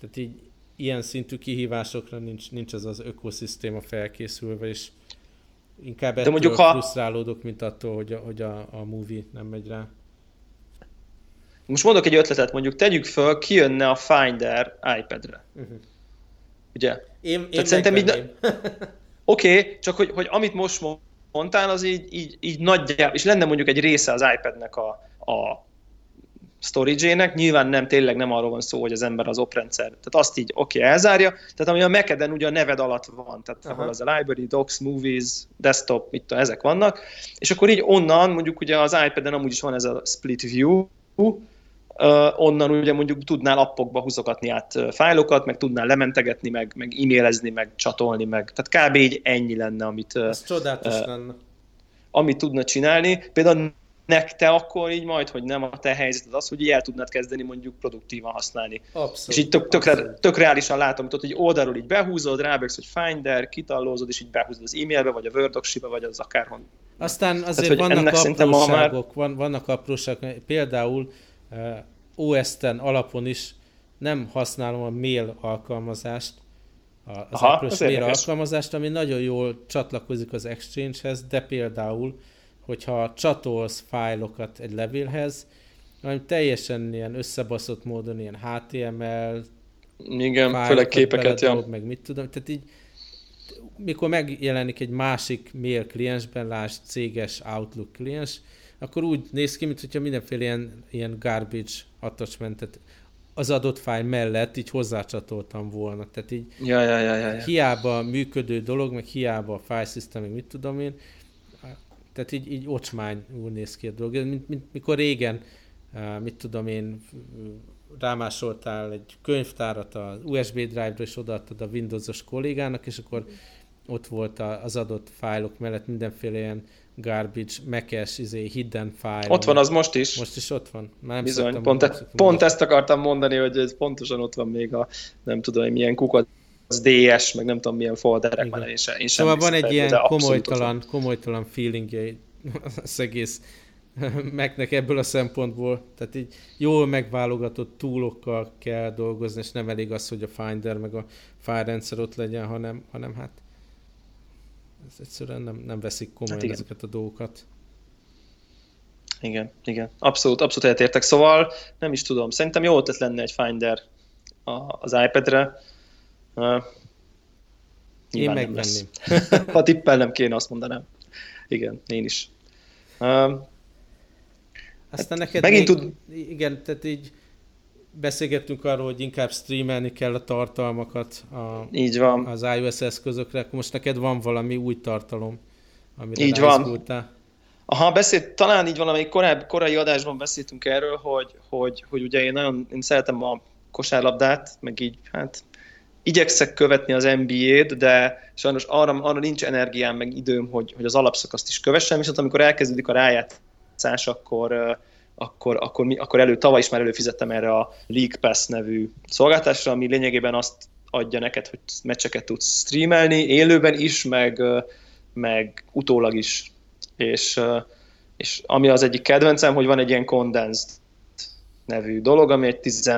tehát így ilyen szintű kihívásokra nincs, nincs az az ökoszisztéma felkészülve, és inkább De ettől mondjuk, ha... frusztrálódok, mint attól, hogy a, hogy a, a movie nem megy rá. Most mondok egy ötletet, mondjuk tegyük föl, kijönne a Finder iPad-re. Uh-huh. Ugye? Én, én Tehát szerintem így... *laughs* Oké, okay, csak hogy, hogy amit most mondtál, az így, így, így nagyjából, és lenne mondjuk egy része az iPad-nek a, a storage-ének, nyilván nem, tényleg nem arról van szó, hogy az ember az oprendszer, tehát azt így oké, okay, elzárja, tehát ami a Mac-eden ugye a neved alatt van, tehát Aha. ahol az a library, docs, movies, desktop, mit tudom, ezek vannak, és akkor így onnan mondjuk ugye az iPad-en amúgy is van ez a split view, onnan ugye mondjuk tudnál appokba húzogatni át fájlokat, meg tudnál lementegetni, meg, meg e-mailezni, meg csatolni, meg tehát kb. így ennyi lenne, amit, Ez csodálatos uh, lenne. amit tudna csinálni. Például nekte akkor így majd, hogy nem a te helyzeted az, hogy így el tudnád kezdeni mondjuk produktívan használni. Abszolút, és így tök, tök, tök reálisan látom, hogy így oldalról így behúzod, ráböksz, hogy Finder, kitallózod, és így behúzod az e-mailbe, vagy a Word vagy az akárhon. Aztán azért Tehát, vannak apróságok, már... van, vannak apróságok, például OS-ten alapon is nem használom a mail alkalmazást, az Aha, Apple-os mail érdekes. alkalmazást, ami nagyon jól csatlakozik az Exchange-hez, de például, hogyha csatolsz fájlokat egy levélhez, ami teljesen ilyen összebaszott módon, ilyen HTML, igen, főleg képeket, ja. meg mit tudom, tehát így mikor megjelenik egy másik mail kliensben, lásd céges Outlook kliens, akkor úgy néz ki, mintha mindenféle ilyen, ilyen garbage attachmentet az adott fájl mellett így hozzácsatoltam volna. Tehát így ja, ja, ja, ja, ja. hiába működő dolog, meg hiába a file system, meg mit tudom én, tehát így, így úgy néz ki a dolog. Mint, mint mikor régen, mit tudom én, rámásoltál egy könyvtárat az USB drive-ra, és odaadtad a Windows-os kollégának, és akkor ott volt az adott fájlok mellett mindenféle ilyen garbage, mekes, izé, hidden file. Ott van az most is. Most is ott van. Már nem Bizony, pont, e, pont ezt akartam mondani, hogy ez pontosan ott van még a, nem tudom, milyen kukat az DS, meg nem tudom milyen folderek van, én, sem, én sem Szóval van egy ilyen komolytalan, komolytalan feelingje *laughs* az egész *laughs* megnek ebből a szempontból. Tehát így jól megválogatott túlokkal kell dolgozni, és nem elég az, hogy a Finder meg a file rendszer ott legyen, hanem, hanem hát ez egyszerűen nem, nem veszik komolyan hát ezeket a dolgokat. Igen, igen. Abszolút, abszolút egyetértek. Szóval nem is tudom. Szerintem jó ötlet lenne egy Finder az iPad-re. Uh, én megvenném. ha tippel nem kéne, azt mondanám. Igen, én is. Uh, Aztán hát neked megint még, tud... Igen, tehát így beszélgettünk arról, hogy inkább streamelni kell a tartalmakat a, így van. az iOS eszközökre, akkor most neked van valami új tartalom, amire így van. Aha, beszélt, talán így valamelyik korábbi, korai adásban beszéltünk erről, hogy, hogy, hogy ugye én nagyon én szeretem a kosárlabdát, meg így hát igyekszek követni az NBA-t, de sajnos arra, arra nincs energiám, meg időm, hogy, hogy az alapszakaszt is kövessem, viszont amikor elkezdődik a rájátszás, akkor, akkor, akkor, akkor elő, tavaly is már előfizettem erre a League Pass nevű szolgáltásra, ami lényegében azt adja neked, hogy meccseket tudsz streamelni, élőben is, meg, meg utólag is. És, és ami az egyik kedvencem, hogy van egy ilyen condensed nevű dolog, ami egy 10,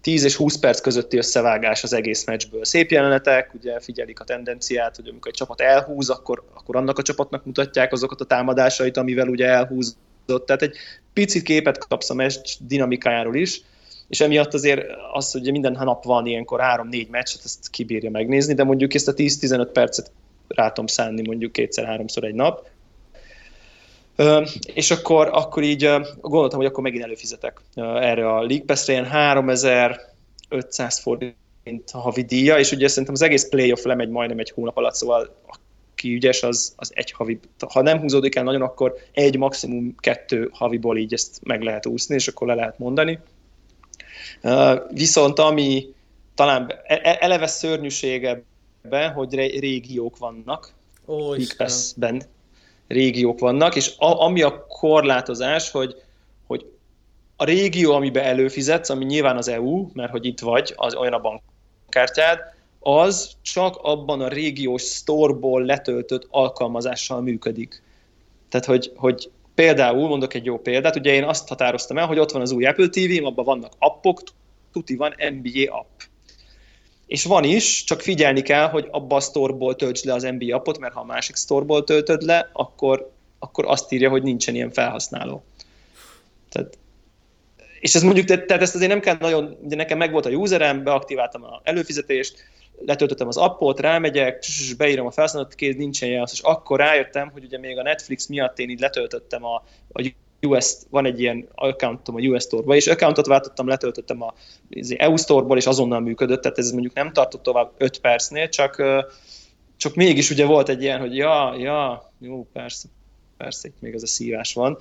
10 és 20 perc közötti összevágás az egész meccsből. Szép jelenetek, ugye figyelik a tendenciát, hogy amikor egy csapat elhúz, akkor, akkor annak a csapatnak mutatják azokat a támadásait, amivel ugye elhúz Tehát egy picit képet kapsz a meccs dinamikájáról is, és emiatt azért az, hogy minden nap van ilyenkor 3-4 meccset, ezt kibírja megnézni, de mondjuk ezt a 10-15 percet rátom szánni mondjuk kétszer-háromszor egy nap. És akkor, akkor így gondoltam, hogy akkor megint előfizetek erre a League Pass-re, ilyen 3500 forint a havi díja, és ugye szerintem az egész playoff lemegy majdnem egy hónap alatt, szóval aki ügyes, az, az egy havi, ha nem húzódik el nagyon, akkor egy, maximum kettő haviból így ezt meg lehet úszni, és akkor le lehet mondani. Viszont ami talán e, e, eleve szörnyűsége ebben, hogy régiók vannak, Ó, ben régiók vannak, és a, ami a korlátozás, hogy, hogy a régió, amiben előfizetsz, ami nyilván az EU, mert hogy itt vagy, az olyan a bankkártyád, az csak abban a régiós storeból letöltött alkalmazással működik. Tehát, hogy, hogy például, mondok egy jó példát, ugye én azt határoztam el, hogy ott van az új Apple TV-m, abban vannak appok, tuti van NBA app. És van is, csak figyelni kell, hogy abba a sztorból töltsd le az NBA appot, mert ha a másik sztorból töltöd le, akkor, akkor azt írja, hogy nincsen ilyen felhasználó. Tehát, és ez mondjuk, tehát ezt azért nem kell nagyon, ugye nekem megvolt a userem, beaktiváltam a előfizetést, letöltöttem az appot, rámegyek, beírom a felhasználót, kéz nincsen jelz, és akkor rájöttem, hogy ugye még a Netflix miatt én így letöltöttem a, a US, van egy ilyen accountom a US Store-ba, és accountot váltottam, letöltöttem a EU Store-ból, és azonnal működött, tehát ez mondjuk nem tartott tovább 5 percnél, csak, csak mégis ugye volt egy ilyen, hogy ja, ja, jó, persze, persze, itt még ez a szívás van,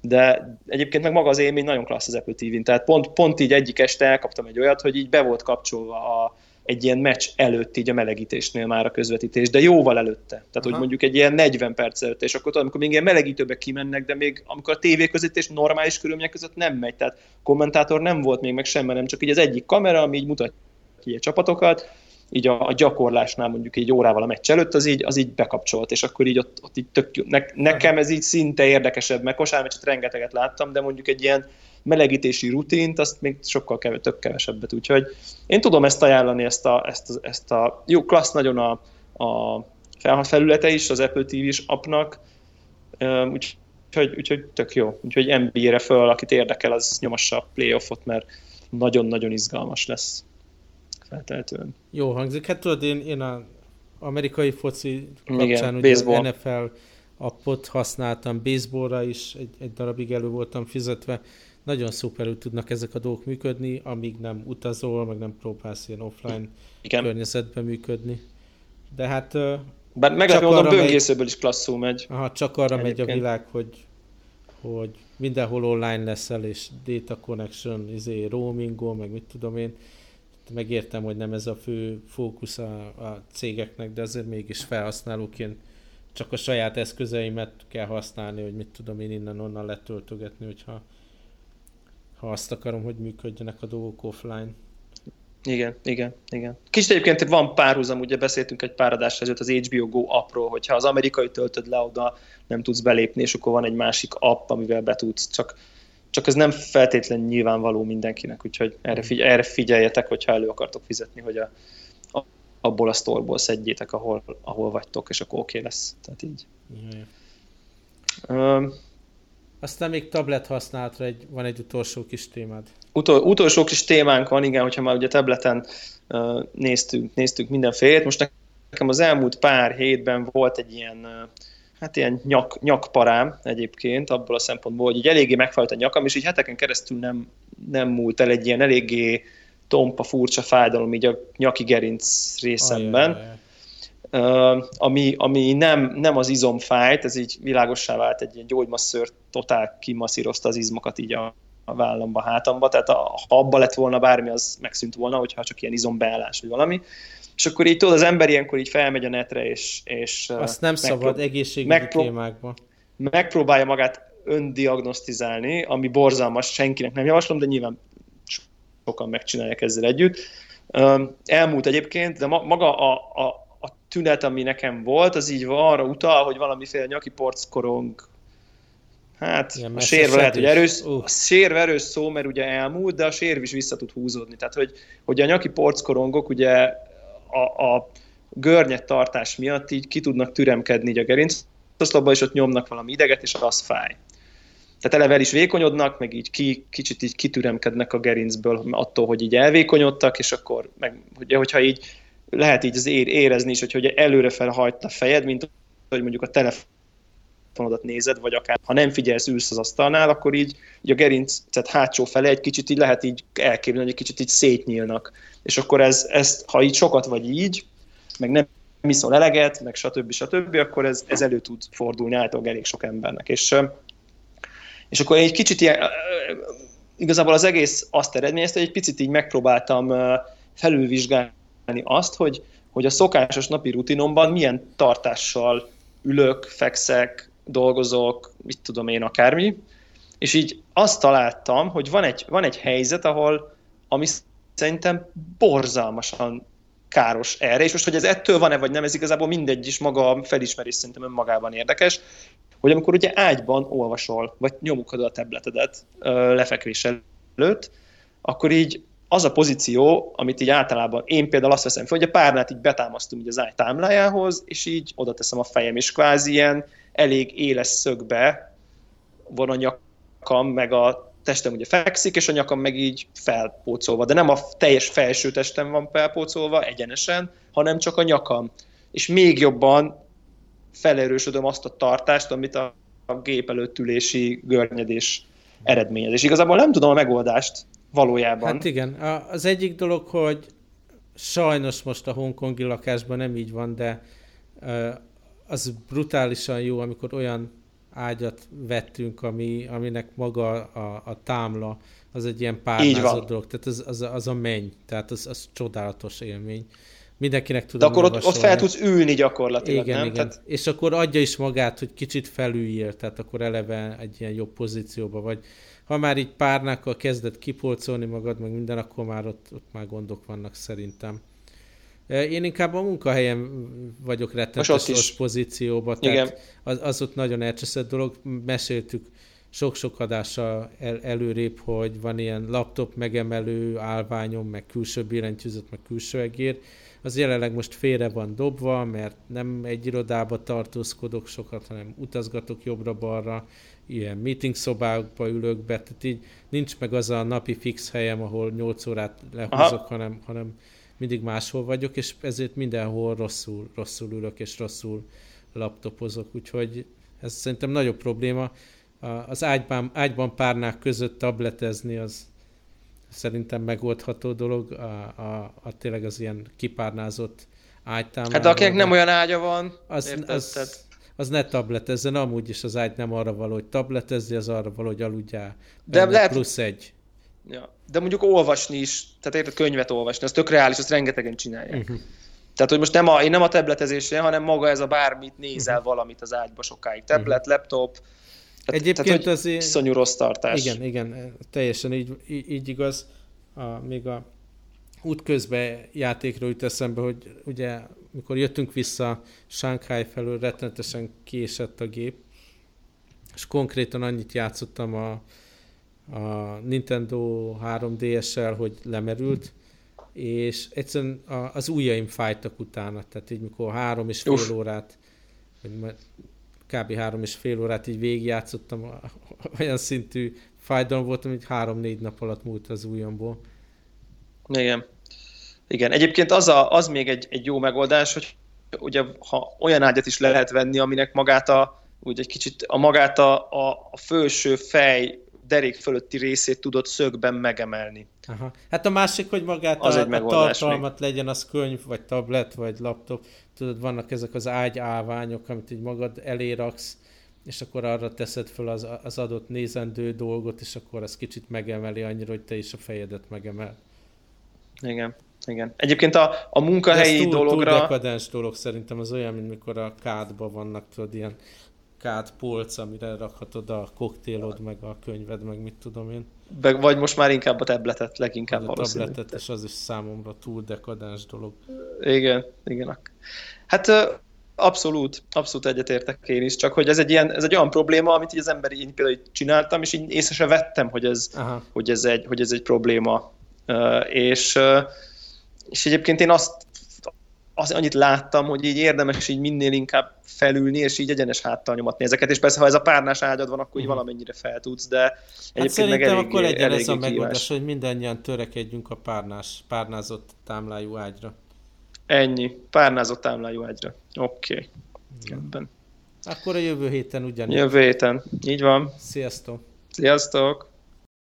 de egyébként meg maga az élmény nagyon klassz az Apple tehát pont, pont így egyik este elkaptam egy olyat, hogy így be volt kapcsolva a, egy ilyen meccs előtt így a melegítésnél már a közvetítés, de jóval előtte. Tehát, Aha. hogy mondjuk egy ilyen 40 perc előtt, és akkor amikor még ilyen melegítőbe kimennek, de még amikor a tévéközvetítés normális körülmények között nem megy, tehát kommentátor nem volt még meg semmi, nem csak így az egyik kamera, ami így mutatja a csapatokat, így a, a gyakorlásnál mondjuk egy órával a meccs előtt, az így, az így bekapcsolt, és akkor így ott, ott így tök, ne, nekem ez így szinte érdekesebb, meg kosármeccset rengeteget láttam, de mondjuk egy ilyen melegítési rutint, azt még sokkal kevés, tök kevesebbet, úgyhogy én tudom ezt ajánlani, ezt a, ezt a, ezt a jó, klassz nagyon a, a felülete is az Apple TV-s appnak, úgyhogy, úgyhogy tök jó. Úgyhogy NBA-re föl, akit érdekel, az nyomassa a playoffot, mert nagyon-nagyon izgalmas lesz feltehetően. Jó hangzik. Hát tudod, én, én a amerikai foci kapcsán Igen, ugye baseball. NFL appot használtam, baseballra is egy, egy darabig elő voltam fizetve, nagyon szuperül tudnak ezek a dolgok működni, amíg nem utazol, meg nem próbálsz ilyen offline Igen. környezetben működni. De hát... Bár meglepő mondom, böngészőből is klasszul megy. Aha, csak arra Egyébként. megy a világ, hogy, hogy mindenhol online leszel, és data connection, izé, roamingol, meg mit tudom én. Megértem, hogy nem ez a fő fókusz a, a cégeknek, de azért mégis felhasználóként csak a saját eszközeimet kell használni, hogy mit tudom én innen-onnan letöltögetni, hogyha ha azt akarom, hogy működjenek a dolgok offline. Igen, igen, igen. Kicsit egyébként van párhuzam, ugye beszéltünk egy pár adás ezelőtt az HBO Go appról, hogyha az amerikai töltöd le oda, nem tudsz belépni, és akkor van egy másik app, amivel be tudsz, csak, csak ez nem feltétlenül nyilvánvaló mindenkinek, úgyhogy erre, figy- erre figyeljetek, hogyha elő akartok fizetni, hogy a, a, abból a sztorból szedjétek, ahol, ahol vagytok, és akkor oké okay lesz. Tehát így. Jaj. Um, Aztán még tablet használatra egy, van egy utolsó kis témád. Utol, utolsó kis témánk van, igen, hogyha már ugye tableten uh, néztünk, néztünk mindenfélét. Most nekem az elmúlt pár hétben volt egy ilyen, uh, hát ilyen nyak, nyakparám egyébként, abból a szempontból, hogy így eléggé megfajt a nyakam, és így heteken keresztül nem, nem múlt el egy ilyen eléggé tompa, furcsa fájdalom így a nyaki gerinc részemben. Ajaj, ajaj ami, ami nem, nem az izom fájt, ez így világossá vált, egy ilyen gyógymasször totál kimasszírozta az izmokat így a, a vállamba, hátamba, tehát a, ha abba lett volna bármi, az megszűnt volna, hogyha csak ilyen izombeállás vagy valami. És akkor így tudod, az ember ilyenkor így felmegy a netre, és... és Azt nem megprób- szabad egészségügyi megprób- témákba. Megpróbálja magát öndiagnosztizálni, ami borzalmas, senkinek nem javaslom, de nyilván sokan megcsinálják ezzel együtt. Elmúlt egyébként, de maga a, a, tünet, ami nekem volt, az így arra utal, hogy valamiféle nyaki porckorong Hát Igen, a sérve lehet, hogy erős, uh. a sérve erős szó, mert ugye elmúlt, de a sérv is vissza tud húzódni. Tehát, hogy, hogy a nyaki porckorongok ugye a, a görnyet tartás miatt így ki tudnak türemkedni így a gerincoszlopba, és ott nyomnak valami ideget, és az fáj. Tehát eleve el is vékonyodnak, meg így ki, kicsit így kitüremkednek a gerincből attól, hogy így elvékonyodtak, és akkor meg, ugye, hogyha így lehet így az ér, érezni is, hogy, hogy előre felhajt a fejed, mint hogy mondjuk a telefonodat nézed, vagy akár ha nem figyelsz, ülsz az asztalnál, akkor így, így a gerinc tehát hátsó fele egy kicsit így lehet így elképzelni, hogy egy kicsit így szétnyílnak. És akkor ez, ez, ha így sokat vagy így, meg nem iszol eleget, meg stb. stb., akkor ez, ez elő tud fordulni általában elég sok embernek. És, és akkor egy kicsit ilyen, igazából az egész azt eredményezte, hogy egy picit így megpróbáltam felülvizsgálni azt, hogy, hogy a szokásos napi rutinomban milyen tartással ülök, fekszek, dolgozok, mit tudom én, akármi, és így azt találtam, hogy van egy, van egy helyzet, ahol, ami szerintem borzalmasan káros erre, és most, hogy ez ettől van-e, vagy nem, ez igazából mindegy is maga a felismerés szerintem önmagában érdekes, hogy amikor ugye ágyban olvasol, vagy nyomukod a tabletedet lefekvés előtt, akkor így az a pozíció, amit így általában én például azt veszem fel, hogy a párnát így betámasztom így az ágy támlájához, és így oda teszem a fejem, és kvázi ilyen elég éles szögbe van a nyakam, meg a testem ugye fekszik, és a nyakam meg így felpócolva. De nem a teljes felső testem van felpócolva egyenesen, hanem csak a nyakam. És még jobban felerősödöm azt a tartást, amit a, gép előtt ülési görnyedés eredményez. És igazából nem tudom a megoldást, valójában. Hát igen, az egyik dolog, hogy sajnos most a hongkongi lakásban nem így van, de az brutálisan jó, amikor olyan ágyat vettünk, ami, aminek maga a, a támla, az egy ilyen párnázott dolog, tehát az, az, az a menny, tehát az, az csodálatos élmény. Mindenkinek tudom De akkor ott, ott fel tudsz ülni gyakorlatilag, igen, nem? Igen. Tehát... És akkor adja is magát, hogy kicsit felüljél, tehát akkor eleve egy ilyen jobb pozícióba vagy ha már így párnákkal kezdett kipolcolni magad, meg minden, akkor már ott, ott már gondok vannak szerintem. Én inkább a munkahelyen vagyok rettenetes pozícióban, tehát az, az ott nagyon elcseszett dolog. Meséltük sok-sok adással el, előrébb, hogy van ilyen laptop megemelő állványom, meg külső billentyűzet, meg külső egér. Az jelenleg most félre van dobva, mert nem egy irodába tartózkodok sokat, hanem utazgatok jobbra-balra, ilyen meeting szobákba ülök be, tehát így nincs meg az a napi fix helyem, ahol 8 órát lehúzok, hanem, hanem mindig máshol vagyok, és ezért mindenhol rosszul, rosszul ülök, és rosszul laptopozok, úgyhogy ez szerintem nagyobb probléma. Az ágyban, ágyban párnák között tabletezni az szerintem megoldható dolog, a, a, a tényleg az ilyen kipárnázott ágytámlával. Hát akinek nem olyan ágya van, az, érted? az, az ne tabletezzen, amúgy is az ágy nem arra való, hogy tabletezzi, az arra való, hogy aludjál. De lehet... Plusz egy. Ja. De mondjuk olvasni is, tehát érted, könyvet olvasni, az tök reális, azt rengetegen csinálják. Uh-huh. Tehát, hogy most nem a, én nem a tabletezésre, hanem maga ez a bármit nézel uh-huh. valamit az ágyba sokáig. Tablet, uh-huh. laptop, tehát, Egyébként tehát, az iszonyú rossz tartás. Igen, igen, teljesen így, így igaz. A, még a útközben játékról jut eszembe, hogy ugye mikor jöttünk vissza Shanghai felől, rettenetesen késett a gép, és konkrétan annyit játszottam a, a Nintendo 3DS-el, hogy lemerült, és egyszerűen az ujjaim fájtak utána, tehát így mikor három és fél Uf. órát, vagy kb. három és fél órát így végigjátszottam, *laughs* olyan szintű fájdalom volt, hogy három-négy nap alatt múlt az ujjamból. Igen. Igen, egyébként az, a, az még egy, egy jó megoldás, hogy ugye ha olyan ágyat is le lehet venni, aminek magát a, úgy egy kicsit a magát a, a, a felső fej derék fölötti részét tudod szögben megemelni. Aha. Hát a másik, hogy magát az a, egy a tartalmat még. legyen, az könyv, vagy tablet, vagy laptop. Tudod, vannak ezek az ágyáványok, amit így magad eléraksz, és akkor arra teszed fel az, az adott nézendő dolgot, és akkor az kicsit megemeli annyira, hogy te is a fejedet megemel. Igen. Igen. Egyébként a, a munkahelyi túl, dologra... Túl dekadens dolog szerintem az olyan, mint mikor a kádban vannak, tudod, ilyen kád polc, amire rakhatod a koktélod, meg a könyved, meg mit tudom én. Be, vagy most már inkább a tabletet, leginkább a tabletet, és az is számomra túl dekadens dolog. Igen, igen. Hát abszolút, abszolút egyetértek én is, csak hogy ez egy, ilyen, ez egy olyan probléma, amit így az ember így például így csináltam, és így észre se vettem, hogy ez, hogy ez, egy, hogy ez egy probléma. És, és egyébként én azt az, annyit láttam, hogy így érdemes így minél inkább felülni, és így egyenes háttal nyomatni ezeket, és persze, ha ez a párnás ágyad van, akkor így uh-huh. valamennyire fel tudsz, de hát egyébként meg elég, akkor legyen ez a megoldás, hogy mindannyian törekedjünk a párnás, párnázott támlájú ágyra. Ennyi, párnázott támlájú ágyra. Oké. Okay. Akkor a jövő héten ugyanígy. Jövő héten, így van. Sziasztok! Sziasztok!